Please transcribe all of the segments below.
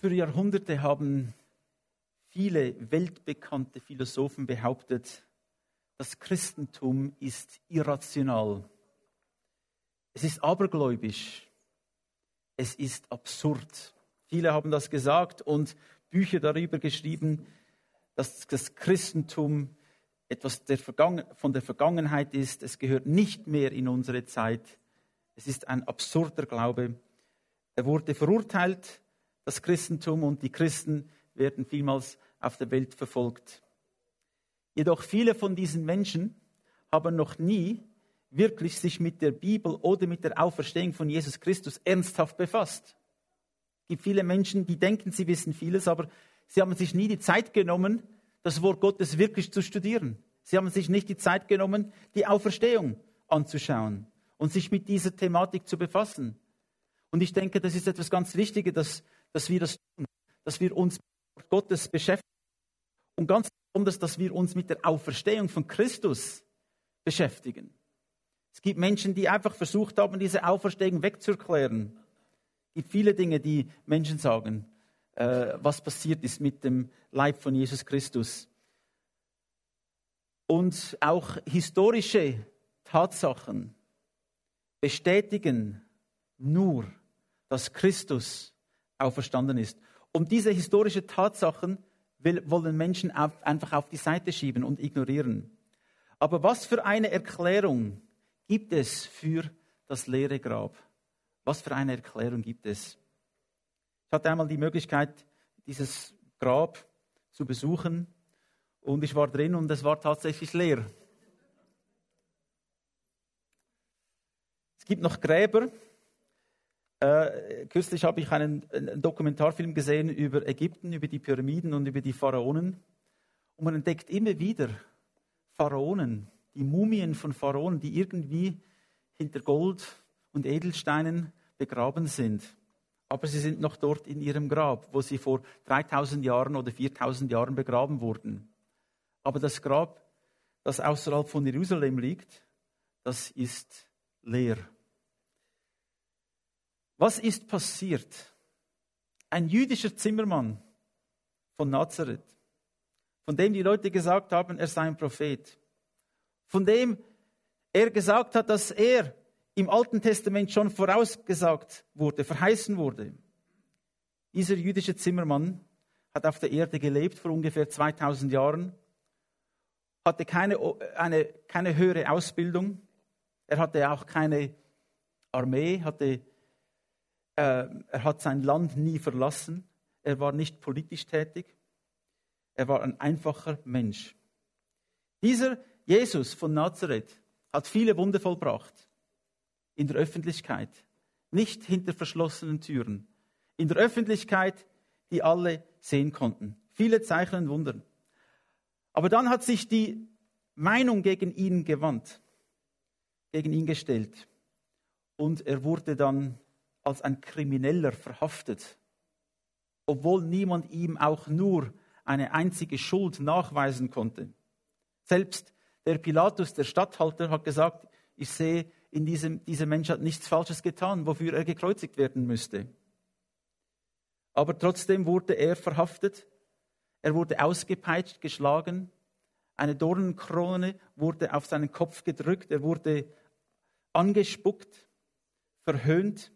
Für Jahrhunderte haben viele weltbekannte Philosophen behauptet, das Christentum ist irrational. Es ist abergläubisch. Es ist absurd. Viele haben das gesagt und Bücher darüber geschrieben, dass das Christentum etwas der von der Vergangenheit ist. Es gehört nicht mehr in unsere Zeit. Es ist ein absurder Glaube. Er wurde verurteilt, das Christentum, und die Christen werden vielmals auf der Welt verfolgt. Jedoch viele von diesen Menschen haben noch nie wirklich sich mit der Bibel oder mit der Auferstehung von Jesus Christus ernsthaft befasst. Es gibt viele Menschen, die denken, sie wissen vieles, aber sie haben sich nie die Zeit genommen, das Wort Gottes wirklich zu studieren. Sie haben sich nicht die Zeit genommen, die Auferstehung anzuschauen und sich mit dieser Thematik zu befassen. Und ich denke, das ist etwas ganz Wichtiges, dass, dass wir das tun, dass wir uns mit Gottes beschäftigen und ganz besonders, dass wir uns mit der Auferstehung von Christus beschäftigen. Es gibt Menschen, die einfach versucht haben, diese Auferstehung wegzuerklären. Es gibt viele Dinge, die Menschen sagen, äh, was passiert ist mit dem Leib von Jesus Christus. Und auch historische Tatsachen bestätigen nur, dass Christus auferstanden ist. Und diese historischen Tatsachen wollen Menschen einfach auf die Seite schieben und ignorieren. Aber was für eine Erklärung gibt es für das leere Grab? Was für eine Erklärung gibt es? Ich hatte einmal die Möglichkeit, dieses Grab zu besuchen und ich war drin und es war tatsächlich leer. Es gibt noch Gräber. Äh, kürzlich habe ich einen, einen Dokumentarfilm gesehen über Ägypten, über die Pyramiden und über die Pharaonen. Und man entdeckt immer wieder Pharaonen, die Mumien von Pharaonen, die irgendwie hinter Gold und Edelsteinen begraben sind. Aber sie sind noch dort in ihrem Grab, wo sie vor 3000 Jahren oder 4000 Jahren begraben wurden. Aber das Grab, das außerhalb von Jerusalem liegt, das ist leer. Was ist passiert? Ein jüdischer Zimmermann von Nazareth, von dem die Leute gesagt haben, er sei ein Prophet, von dem er gesagt hat, dass er im Alten Testament schon vorausgesagt wurde, verheißen wurde. Dieser jüdische Zimmermann hat auf der Erde gelebt vor ungefähr 2000 Jahren, hatte keine, eine, keine höhere Ausbildung, er hatte auch keine Armee, hatte, er hat sein Land nie verlassen, er war nicht politisch tätig, er war ein einfacher Mensch. Dieser Jesus von Nazareth hat viele Wunder vollbracht in der Öffentlichkeit, nicht hinter verschlossenen Türen. In der Öffentlichkeit, die alle sehen konnten. Viele Zeichen und Wunder. Aber dann hat sich die Meinung gegen ihn gewandt, gegen ihn gestellt. Und er wurde dann als ein Krimineller verhaftet, obwohl niemand ihm auch nur eine einzige Schuld nachweisen konnte. Selbst der Pilatus, der Statthalter, hat gesagt, ich sehe in diesem, dieser Mensch hat nichts Falsches getan, wofür er gekreuzigt werden müsste. Aber trotzdem wurde er verhaftet, er wurde ausgepeitscht, geschlagen, eine Dornenkrone wurde auf seinen Kopf gedrückt, er wurde angespuckt, verhöhnt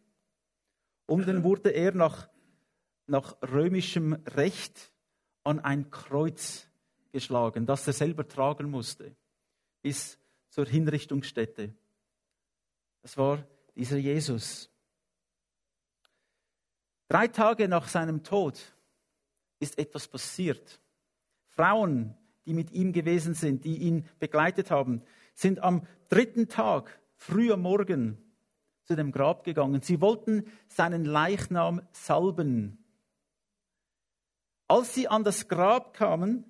und dann wurde er nach, nach römischem Recht an ein Kreuz geschlagen, das er selber tragen musste, bis zur Hinrichtungsstätte. Das war dieser Jesus. Drei Tage nach seinem Tod ist etwas passiert. Frauen, die mit ihm gewesen sind, die ihn begleitet haben, sind am dritten Tag, früh am Morgen, zu dem Grab gegangen. Sie wollten seinen Leichnam salben. Als sie an das Grab kamen,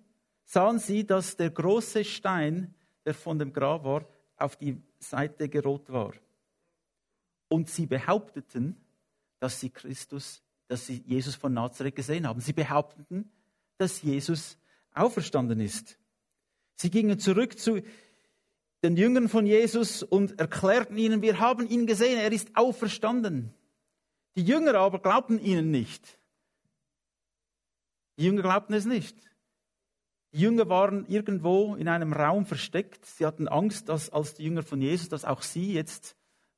sahen sie, dass der große Stein, der von dem Grab war, auf die Seite gerollt war. Und sie behaupteten, dass sie Christus, dass sie Jesus von Nazareth gesehen haben. Sie behaupteten, dass Jesus auferstanden ist. Sie gingen zurück zu den Jüngern von Jesus und erklärten ihnen, wir haben ihn gesehen, er ist auferstanden. Die Jünger aber glaubten ihnen nicht. Die Jünger glaubten es nicht. Die Jünger waren irgendwo in einem Raum versteckt. Sie hatten Angst, dass als die Jünger von Jesus, dass auch sie jetzt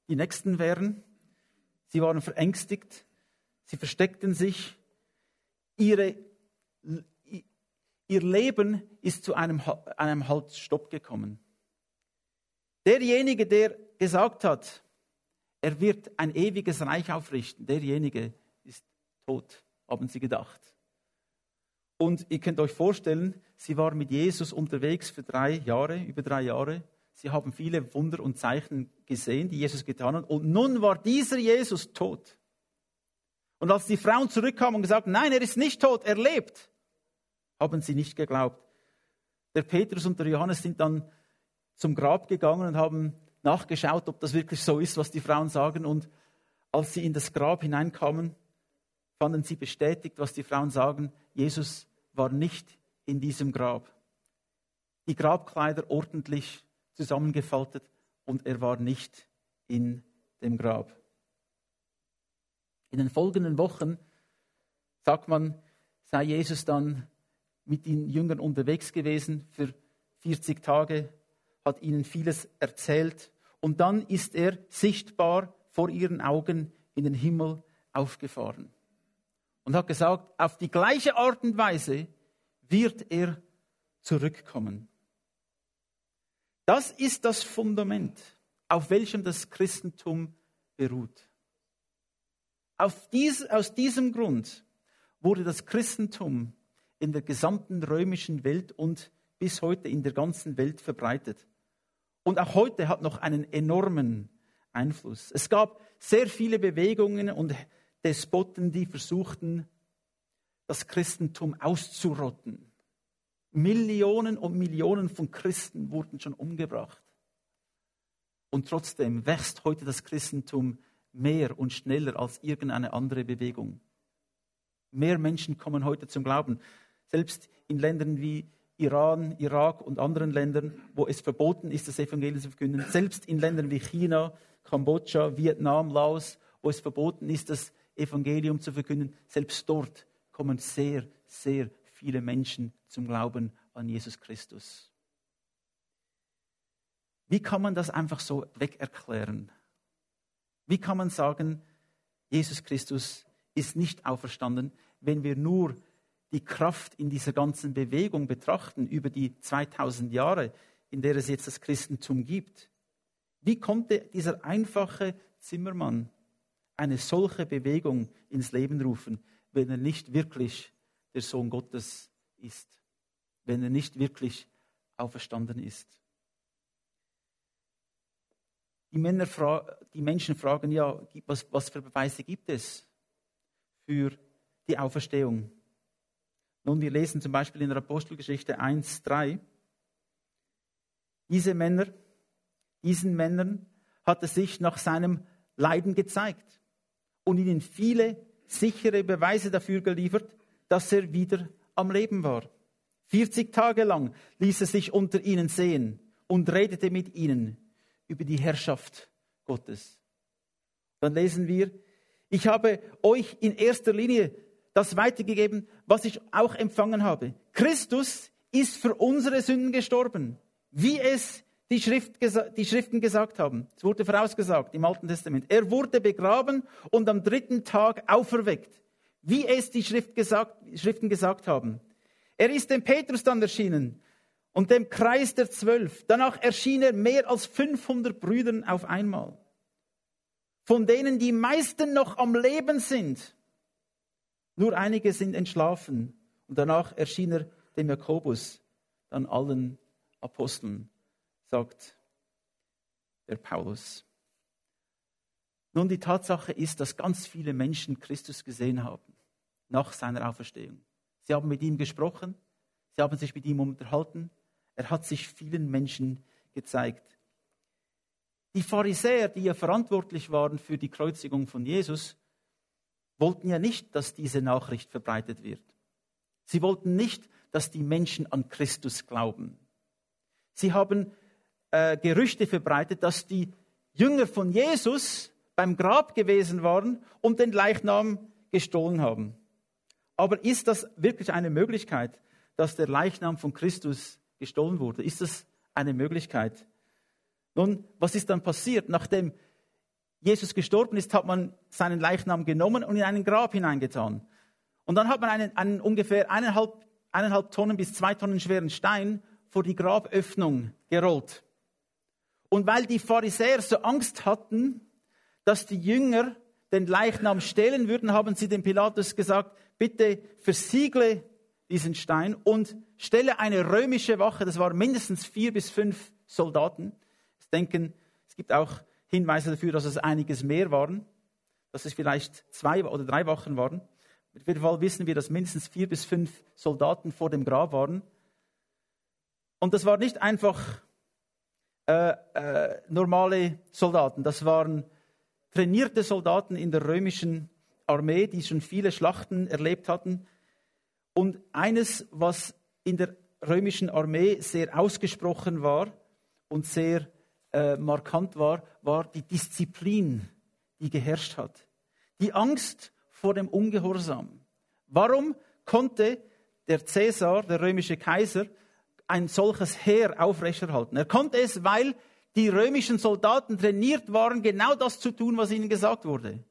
die Nächsten wären. Sie waren verängstigt. Sie versteckten sich. Ihre, ihr Leben ist zu einem, einem Halt Stopp gekommen. Derjenige, der gesagt hat, er wird ein ewiges Reich aufrichten, derjenige ist tot, haben sie gedacht. Und ihr könnt euch vorstellen, sie waren mit Jesus unterwegs für drei Jahre, über drei Jahre. Sie haben viele Wunder und Zeichen gesehen, die Jesus getan hat. Und nun war dieser Jesus tot. Und als die Frauen zurückkamen und gesagt, nein, er ist nicht tot, er lebt, haben sie nicht geglaubt. Der Petrus und der Johannes sind dann zum Grab gegangen und haben nachgeschaut, ob das wirklich so ist, was die Frauen sagen. Und als sie in das Grab hineinkamen, fanden sie bestätigt, was die Frauen sagen. Jesus war nicht in diesem Grab. Die Grabkleider ordentlich zusammengefaltet und er war nicht in dem Grab. In den folgenden Wochen, sagt man, sei Jesus dann mit den Jüngern unterwegs gewesen für 40 Tage, hat ihnen vieles erzählt und dann ist er sichtbar vor ihren Augen in den Himmel aufgefahren und hat gesagt, auf die gleiche Art und Weise wird er zurückkommen. Das ist das Fundament, auf welchem das Christentum beruht. Dies, aus diesem Grund wurde das Christentum in der gesamten römischen Welt und bis heute in der ganzen Welt verbreitet. Und auch heute hat noch einen enormen Einfluss. Es gab sehr viele Bewegungen und Despoten, die versuchten, das Christentum auszurotten. Millionen und Millionen von Christen wurden schon umgebracht. Und trotzdem wächst heute das Christentum mehr und schneller als irgendeine andere Bewegung. Mehr Menschen kommen heute zum Glauben. Selbst in Ländern wie Iran, Irak und anderen Ländern, wo es verboten ist, das Evangelium zu verkünden. Selbst in Ländern wie China, Kambodscha, Vietnam, Laos, wo es verboten ist, das Evangelium zu verkünden. Selbst dort kommen sehr, sehr viele Menschen zum Glauben an Jesus Christus. Wie kann man das einfach so wegerklären? Wie kann man sagen, Jesus Christus ist nicht auferstanden, wenn wir nur die Kraft in dieser ganzen Bewegung betrachten über die 2000 Jahre, in der es jetzt das Christentum gibt? Wie konnte dieser einfache Zimmermann eine solche Bewegung ins Leben rufen, wenn er nicht wirklich der Sohn Gottes ist, wenn er nicht wirklich auferstanden ist? Die, Männer, die Menschen fragen ja, was, was für Beweise gibt es für die Auferstehung? Nun, wir lesen zum Beispiel in der Apostelgeschichte 1, 3. Diese Männer, diesen Männern hat er sich nach seinem Leiden gezeigt und ihnen viele sichere Beweise dafür geliefert, dass er wieder am Leben war. 40 Tage lang ließ er sich unter ihnen sehen und redete mit ihnen über die Herrschaft Gottes. Dann lesen wir, ich habe euch in erster Linie das weitergegeben, was ich auch empfangen habe. Christus ist für unsere Sünden gestorben, wie es die, Schrift, die Schriften gesagt haben. Es wurde vorausgesagt im Alten Testament. Er wurde begraben und am dritten Tag auferweckt, wie es die Schrift gesagt, Schriften gesagt haben. Er ist dem Petrus dann erschienen und dem Kreis der Zwölf. Danach erschien er mehr als 500 Brüdern auf einmal, von denen die meisten noch am Leben sind. Nur einige sind entschlafen. Und danach erschien er dem Jakobus, dann allen Aposteln, sagt der Paulus. Nun, die Tatsache ist, dass ganz viele Menschen Christus gesehen haben nach seiner Auferstehung. Sie haben mit ihm gesprochen, sie haben sich mit ihm unterhalten, er hat sich vielen Menschen gezeigt. Die Pharisäer, die ja verantwortlich waren für die Kreuzigung von Jesus, wollten ja nicht, dass diese Nachricht verbreitet wird. Sie wollten nicht, dass die Menschen an Christus glauben. Sie haben äh, Gerüchte verbreitet, dass die Jünger von Jesus beim Grab gewesen waren und den Leichnam gestohlen haben. Aber ist das wirklich eine Möglichkeit, dass der Leichnam von Christus gestohlen wurde? Ist das eine Möglichkeit? Nun, was ist dann passiert? Nachdem Jesus gestorben ist, hat man seinen Leichnam genommen und in einen Grab hineingetan. Und dann hat man einen, einen ungefähr eineinhalb, eineinhalb Tonnen bis zwei Tonnen schweren Stein vor die Graböffnung gerollt. Und weil die Pharisäer so Angst hatten, dass die Jünger den Leichnam stehlen würden, haben sie dem Pilatus gesagt, bitte versiegle diesen Stein und stelle eine römische Wache, das waren mindestens vier bis fünf Soldaten. Ich denke, es gibt auch Hinweise dafür, dass es einiges mehr waren, dass es vielleicht zwei oder drei Wachen waren. Auf jeden Fall wissen wir, dass mindestens vier bis fünf Soldaten vor dem Grab waren. Und das waren nicht einfach äh, äh, normale Soldaten, das waren trainierte Soldaten in der römischen Armee, die schon viele Schlachten erlebt hatten. Und eines, was in der römischen Armee sehr ausgesprochen war und sehr äh, markant war, war die Disziplin, die geherrscht hat. Die Angst vor dem Ungehorsam. Warum konnte der Cäsar, der römische Kaiser, ein solches Heer aufrechterhalten? Er konnte es, weil die römischen Soldaten trainiert waren, genau das zu tun, was ihnen gesagt wurde.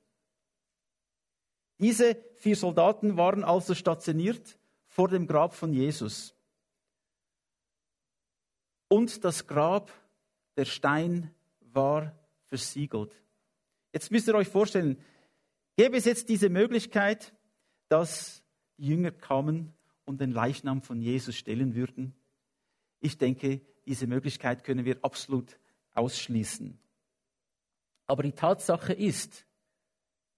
Diese vier Soldaten waren also stationiert vor dem Grab von Jesus. Und das Grab, der Stein war versiegelt. Jetzt müsst ihr euch vorstellen, gäbe es jetzt diese Möglichkeit, dass die Jünger kamen und den Leichnam von Jesus stellen würden? Ich denke, diese Möglichkeit können wir absolut ausschließen. Aber die Tatsache ist,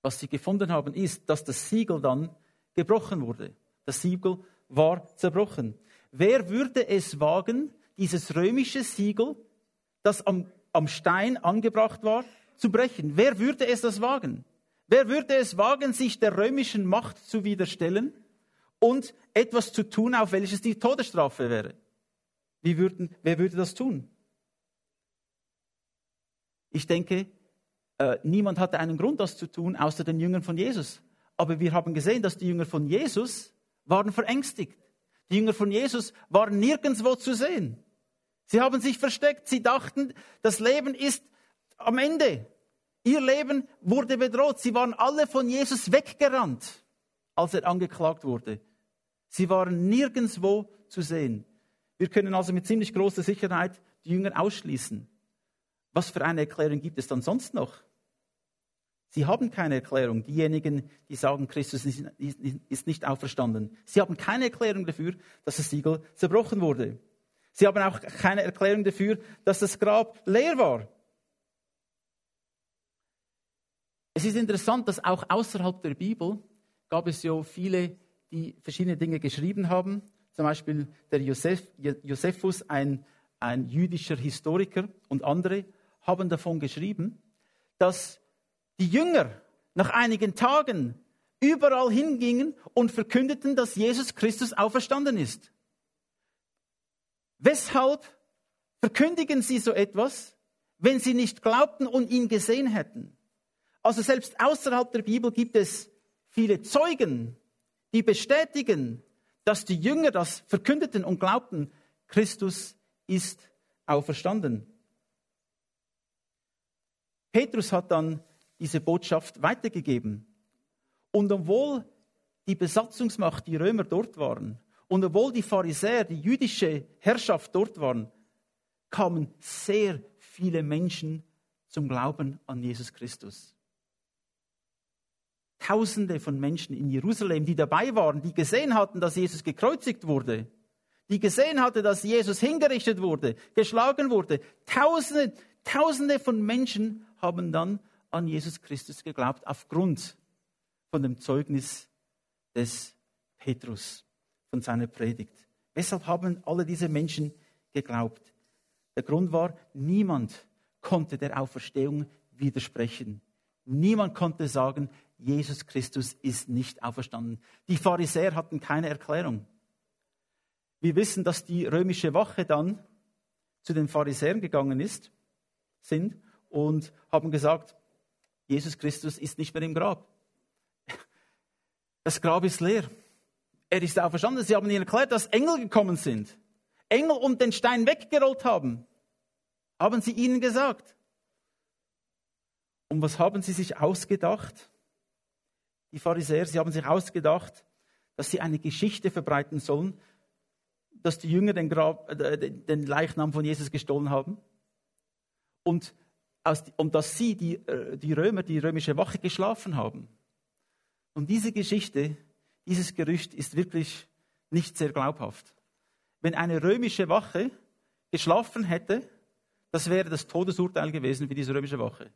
was sie gefunden haben, ist, dass das Siegel dann gebrochen wurde. Das Siegel war zerbrochen. Wer würde es wagen, dieses römische Siegel, das am, am Stein angebracht war, zu brechen? Wer würde es das wagen? Wer würde es wagen, sich der römischen Macht zu widerstellen und etwas zu tun, auf welches die Todesstrafe wäre? Wie würden, wer würde das tun? Ich denke, äh, niemand hatte einen Grund, das zu tun, außer den Jüngern von Jesus. Aber wir haben gesehen, dass die Jünger von Jesus waren verängstigt. Die Jünger von Jesus waren nirgendwo zu sehen. Sie haben sich versteckt. Sie dachten, das Leben ist am Ende. Ihr Leben wurde bedroht. Sie waren alle von Jesus weggerannt, als er angeklagt wurde. Sie waren nirgendwo zu sehen. Wir können also mit ziemlich großer Sicherheit die Jünger ausschließen. Was für eine Erklärung gibt es dann sonst noch? Sie haben keine Erklärung. Diejenigen, die sagen, Christus ist nicht auferstanden. Sie haben keine Erklärung dafür, dass das Siegel zerbrochen wurde. Sie haben auch keine Erklärung dafür, dass das Grab leer war. Es ist interessant, dass auch außerhalb der Bibel gab es ja viele, die verschiedene Dinge geschrieben haben. Zum Beispiel der Joseph, Josephus, ein, ein jüdischer Historiker und andere haben davon geschrieben, dass die Jünger nach einigen Tagen überall hingingen und verkündeten, dass Jesus Christus auferstanden ist. Weshalb verkündigen sie so etwas, wenn sie nicht glaubten und ihn gesehen hätten? Also selbst außerhalb der Bibel gibt es viele Zeugen, die bestätigen, dass die Jünger das verkündeten und glaubten, Christus ist auferstanden. Petrus hat dann diese Botschaft weitergegeben. Und obwohl die Besatzungsmacht, die Römer dort waren, und obwohl die Pharisäer, die jüdische Herrschaft dort waren, kamen sehr viele Menschen zum Glauben an Jesus Christus. Tausende von Menschen in Jerusalem, die dabei waren, die gesehen hatten, dass Jesus gekreuzigt wurde, die gesehen hatten, dass Jesus hingerichtet wurde, geschlagen wurde. Tausende, Tausende von Menschen haben dann an Jesus Christus geglaubt aufgrund von dem Zeugnis des Petrus, von seiner Predigt. Weshalb haben alle diese Menschen geglaubt? Der Grund war, niemand konnte der Auferstehung widersprechen. Niemand konnte sagen, Jesus Christus ist nicht auferstanden. Die Pharisäer hatten keine Erklärung. Wir wissen, dass die römische Wache dann zu den Pharisäern gegangen ist, sind und haben gesagt, Jesus Christus ist nicht mehr im Grab. Das Grab ist leer. Er ist auferstanden. Sie haben ihnen erklärt, dass Engel gekommen sind. Engel und den Stein weggerollt haben. Haben sie ihnen gesagt. Und was haben sie sich ausgedacht? Die Pharisäer, sie haben sich ausgedacht, dass sie eine Geschichte verbreiten sollen, dass die Jünger den, Grab, äh, den Leichnam von Jesus gestohlen haben und, aus, und dass sie, die, äh, die Römer, die römische Wache geschlafen haben. Und diese Geschichte, dieses Gerücht ist wirklich nicht sehr glaubhaft. Wenn eine römische Wache geschlafen hätte, das wäre das Todesurteil gewesen für diese römische Wache.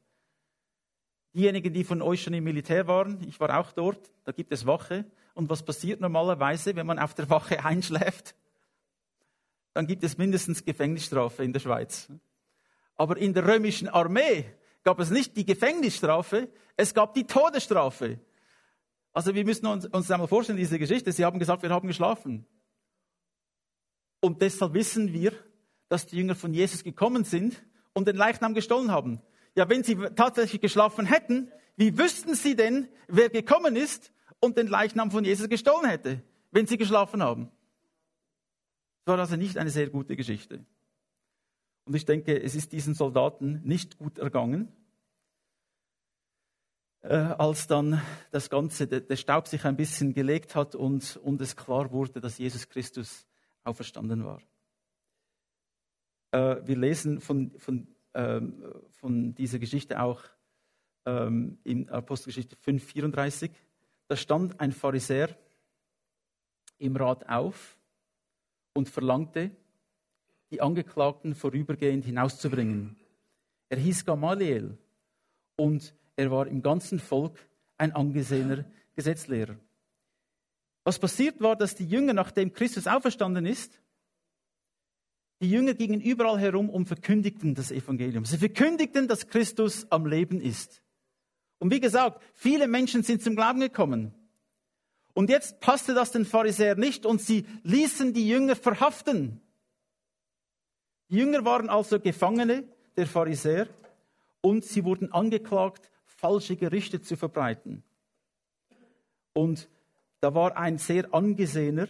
Diejenigen, die von euch schon im Militär waren, ich war auch dort, da gibt es Wache. Und was passiert normalerweise, wenn man auf der Wache einschläft? Dann gibt es mindestens Gefängnisstrafe in der Schweiz. Aber in der römischen Armee gab es nicht die Gefängnisstrafe, es gab die Todesstrafe. Also wir müssen uns, uns einmal vorstellen, diese Geschichte. Sie haben gesagt, wir haben geschlafen. Und deshalb wissen wir, dass die Jünger von Jesus gekommen sind und den Leichnam gestohlen haben. Ja, wenn sie tatsächlich geschlafen hätten, wie wüssten sie denn, wer gekommen ist und den Leichnam von Jesus gestohlen hätte, wenn sie geschlafen haben? Das war also nicht eine sehr gute Geschichte. Und ich denke, es ist diesen Soldaten nicht gut ergangen, äh, als dann das Ganze, der Staub sich ein bisschen gelegt hat und, und es klar wurde, dass Jesus Christus auferstanden war. Äh, wir lesen von, von, ähm, von dieser Geschichte auch ähm, in Apostelgeschichte 5,34. Da stand ein Pharisäer im Rat auf und verlangte, die Angeklagten vorübergehend hinauszubringen. Er hieß Gamaliel und er war im ganzen Volk ein angesehener Gesetzlehrer. Was passiert war, dass die Jünger, nachdem Christus auferstanden ist, die Jünger gingen überall herum und verkündigten das Evangelium. Sie verkündigten, dass Christus am Leben ist. Und wie gesagt, viele Menschen sind zum Glauben gekommen. Und jetzt passte das den Pharisäern nicht und sie ließen die Jünger verhaften. Die Jünger waren also Gefangene der Pharisäer und sie wurden angeklagt, falsche Gerüchte zu verbreiten. Und da war ein sehr angesehener,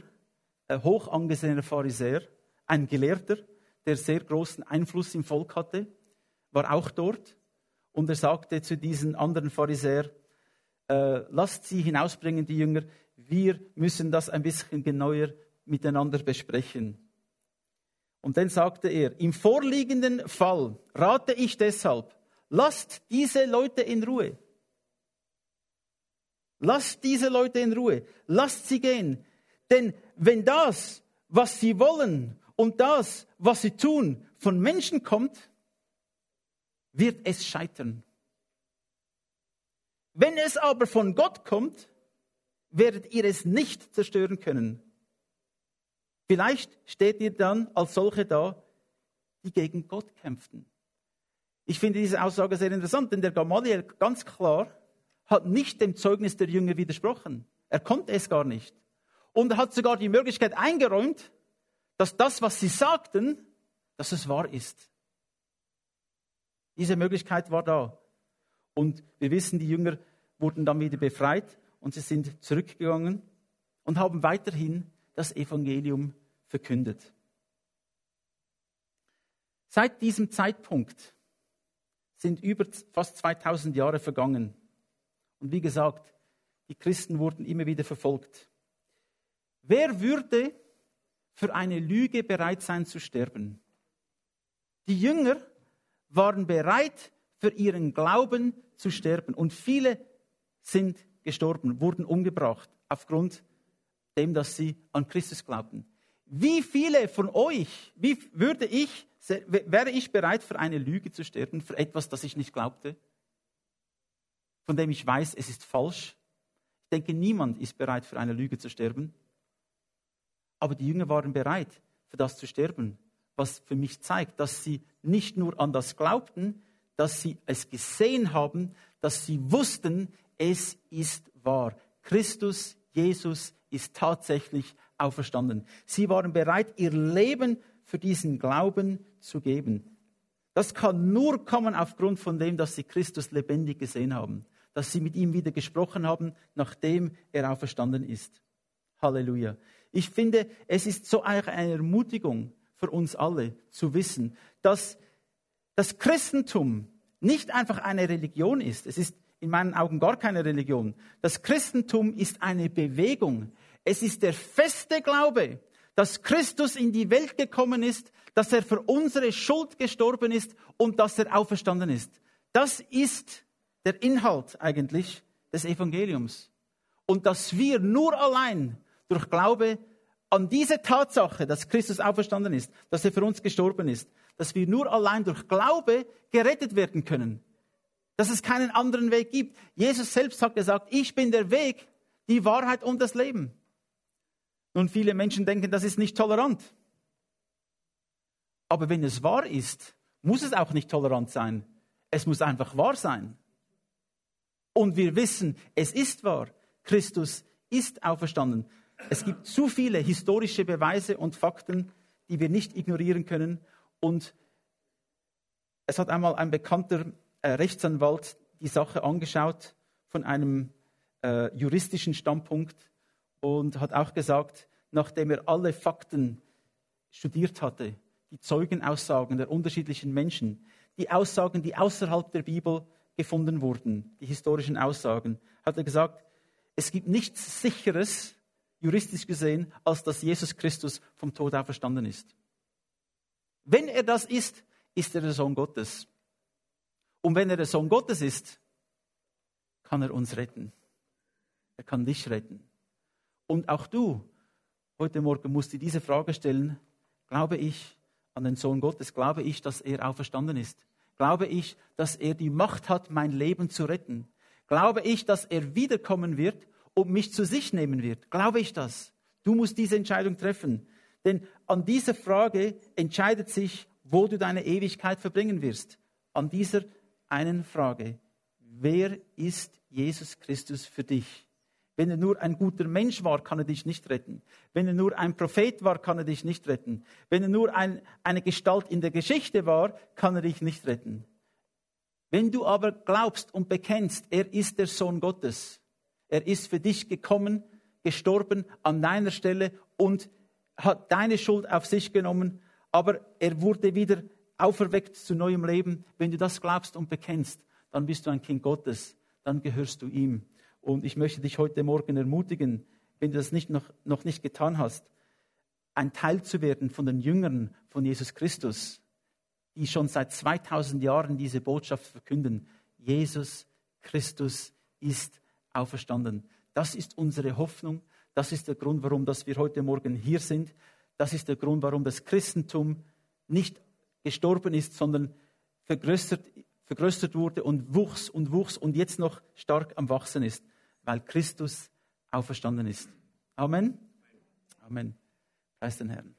äh, hoch angesehener Pharisäer, ein Gelehrter, der sehr großen Einfluss im Volk hatte, war auch dort. Und er sagte zu diesen anderen Pharisäern, äh, lasst sie hinausbringen, die Jünger, wir müssen das ein bisschen genauer miteinander besprechen. Und dann sagte er, im vorliegenden Fall rate ich deshalb, lasst diese Leute in Ruhe. Lasst diese Leute in Ruhe. Lasst sie gehen. Denn wenn das, was sie wollen und das, was sie tun, von Menschen kommt, wird es scheitern. Wenn es aber von Gott kommt, werdet ihr es nicht zerstören können. Vielleicht steht ihr dann als solche da, die gegen Gott kämpften. Ich finde diese Aussage sehr interessant, denn der Gamaliel ganz klar hat nicht dem Zeugnis der Jünger widersprochen. Er konnte es gar nicht. Und er hat sogar die Möglichkeit eingeräumt, dass das, was sie sagten, dass es wahr ist. Diese Möglichkeit war da. Und wir wissen, die Jünger wurden dann wieder befreit und sie sind zurückgegangen und haben weiterhin das Evangelium verkündet. Seit diesem Zeitpunkt sind über fast 2000 Jahre vergangen. Und wie gesagt, die Christen wurden immer wieder verfolgt. Wer würde für eine Lüge bereit sein zu sterben? Die Jünger waren bereit, für ihren Glauben zu sterben. Und viele sind gestorben, wurden umgebracht aufgrund dem, dass sie an Christus glaubten. Wie viele von euch, wie würde ich, wäre ich bereit für eine Lüge zu sterben, für etwas, das ich nicht glaubte? von dem ich weiß, es ist falsch. Ich denke, niemand ist bereit, für eine Lüge zu sterben. Aber die Jünger waren bereit, für das zu sterben, was für mich zeigt, dass sie nicht nur an das glaubten, dass sie es gesehen haben, dass sie wussten, es ist wahr. Christus, Jesus ist tatsächlich auferstanden. Sie waren bereit, ihr Leben für diesen Glauben zu geben. Das kann nur kommen aufgrund von dem, dass sie Christus lebendig gesehen haben dass sie mit ihm wieder gesprochen haben, nachdem er auferstanden ist. Halleluja. Ich finde, es ist so eine Ermutigung für uns alle zu wissen, dass das Christentum nicht einfach eine Religion ist. Es ist in meinen Augen gar keine Religion. Das Christentum ist eine Bewegung. Es ist der feste Glaube, dass Christus in die Welt gekommen ist, dass er für unsere Schuld gestorben ist und dass er auferstanden ist. Das ist der Inhalt eigentlich des Evangeliums. Und dass wir nur allein durch Glaube an diese Tatsache, dass Christus auferstanden ist, dass er für uns gestorben ist, dass wir nur allein durch Glaube gerettet werden können. Dass es keinen anderen Weg gibt. Jesus selbst hat gesagt, ich bin der Weg, die Wahrheit und das Leben. Nun, viele Menschen denken, das ist nicht tolerant. Aber wenn es wahr ist, muss es auch nicht tolerant sein. Es muss einfach wahr sein. Und wir wissen, es ist wahr. Christus ist auferstanden. Es gibt zu viele historische Beweise und Fakten, die wir nicht ignorieren können. Und es hat einmal ein bekannter äh, Rechtsanwalt die Sache angeschaut von einem äh, juristischen Standpunkt und hat auch gesagt, nachdem er alle Fakten studiert hatte, die Zeugenaussagen der unterschiedlichen Menschen, die Aussagen, die außerhalb der Bibel gefunden wurden, die historischen Aussagen, hat er gesagt, es gibt nichts Sicheres, juristisch gesehen, als dass Jesus Christus vom Tod auferstanden ist. Wenn er das ist, ist er der Sohn Gottes. Und wenn er der Sohn Gottes ist, kann er uns retten. Er kann dich retten. Und auch du, heute Morgen musst du diese Frage stellen, glaube ich an den Sohn Gottes, glaube ich, dass er auferstanden ist? Glaube ich, dass er die Macht hat, mein Leben zu retten? Glaube ich, dass er wiederkommen wird und mich zu sich nehmen wird. Glaube ich das? Du musst diese Entscheidung treffen. Denn an dieser Frage entscheidet sich, wo du deine Ewigkeit verbringen wirst. An dieser einen Frage. Wer ist Jesus Christus für dich? Wenn er nur ein guter Mensch war, kann er dich nicht retten. Wenn er nur ein Prophet war, kann er dich nicht retten. Wenn er nur ein, eine Gestalt in der Geschichte war, kann er dich nicht retten. Wenn du aber glaubst und bekennst, er ist der Sohn Gottes, er ist für dich gekommen, gestorben an deiner Stelle und hat deine Schuld auf sich genommen, aber er wurde wieder auferweckt zu neuem Leben. Wenn du das glaubst und bekennst, dann bist du ein Kind Gottes, dann gehörst du ihm. Und ich möchte dich heute Morgen ermutigen, wenn du das nicht noch, noch nicht getan hast, ein Teil zu werden von den Jüngern von Jesus Christus, die schon seit 2000 Jahren diese Botschaft verkünden. Jesus Christus ist auferstanden. Das ist unsere Hoffnung. Das ist der Grund, warum dass wir heute Morgen hier sind. Das ist der Grund, warum das Christentum nicht gestorben ist, sondern vergrößert, vergrößert wurde und wuchs und wuchs und jetzt noch stark am Wachsen ist, weil Christus auferstanden ist. Amen. Amen. Preis den Herrn.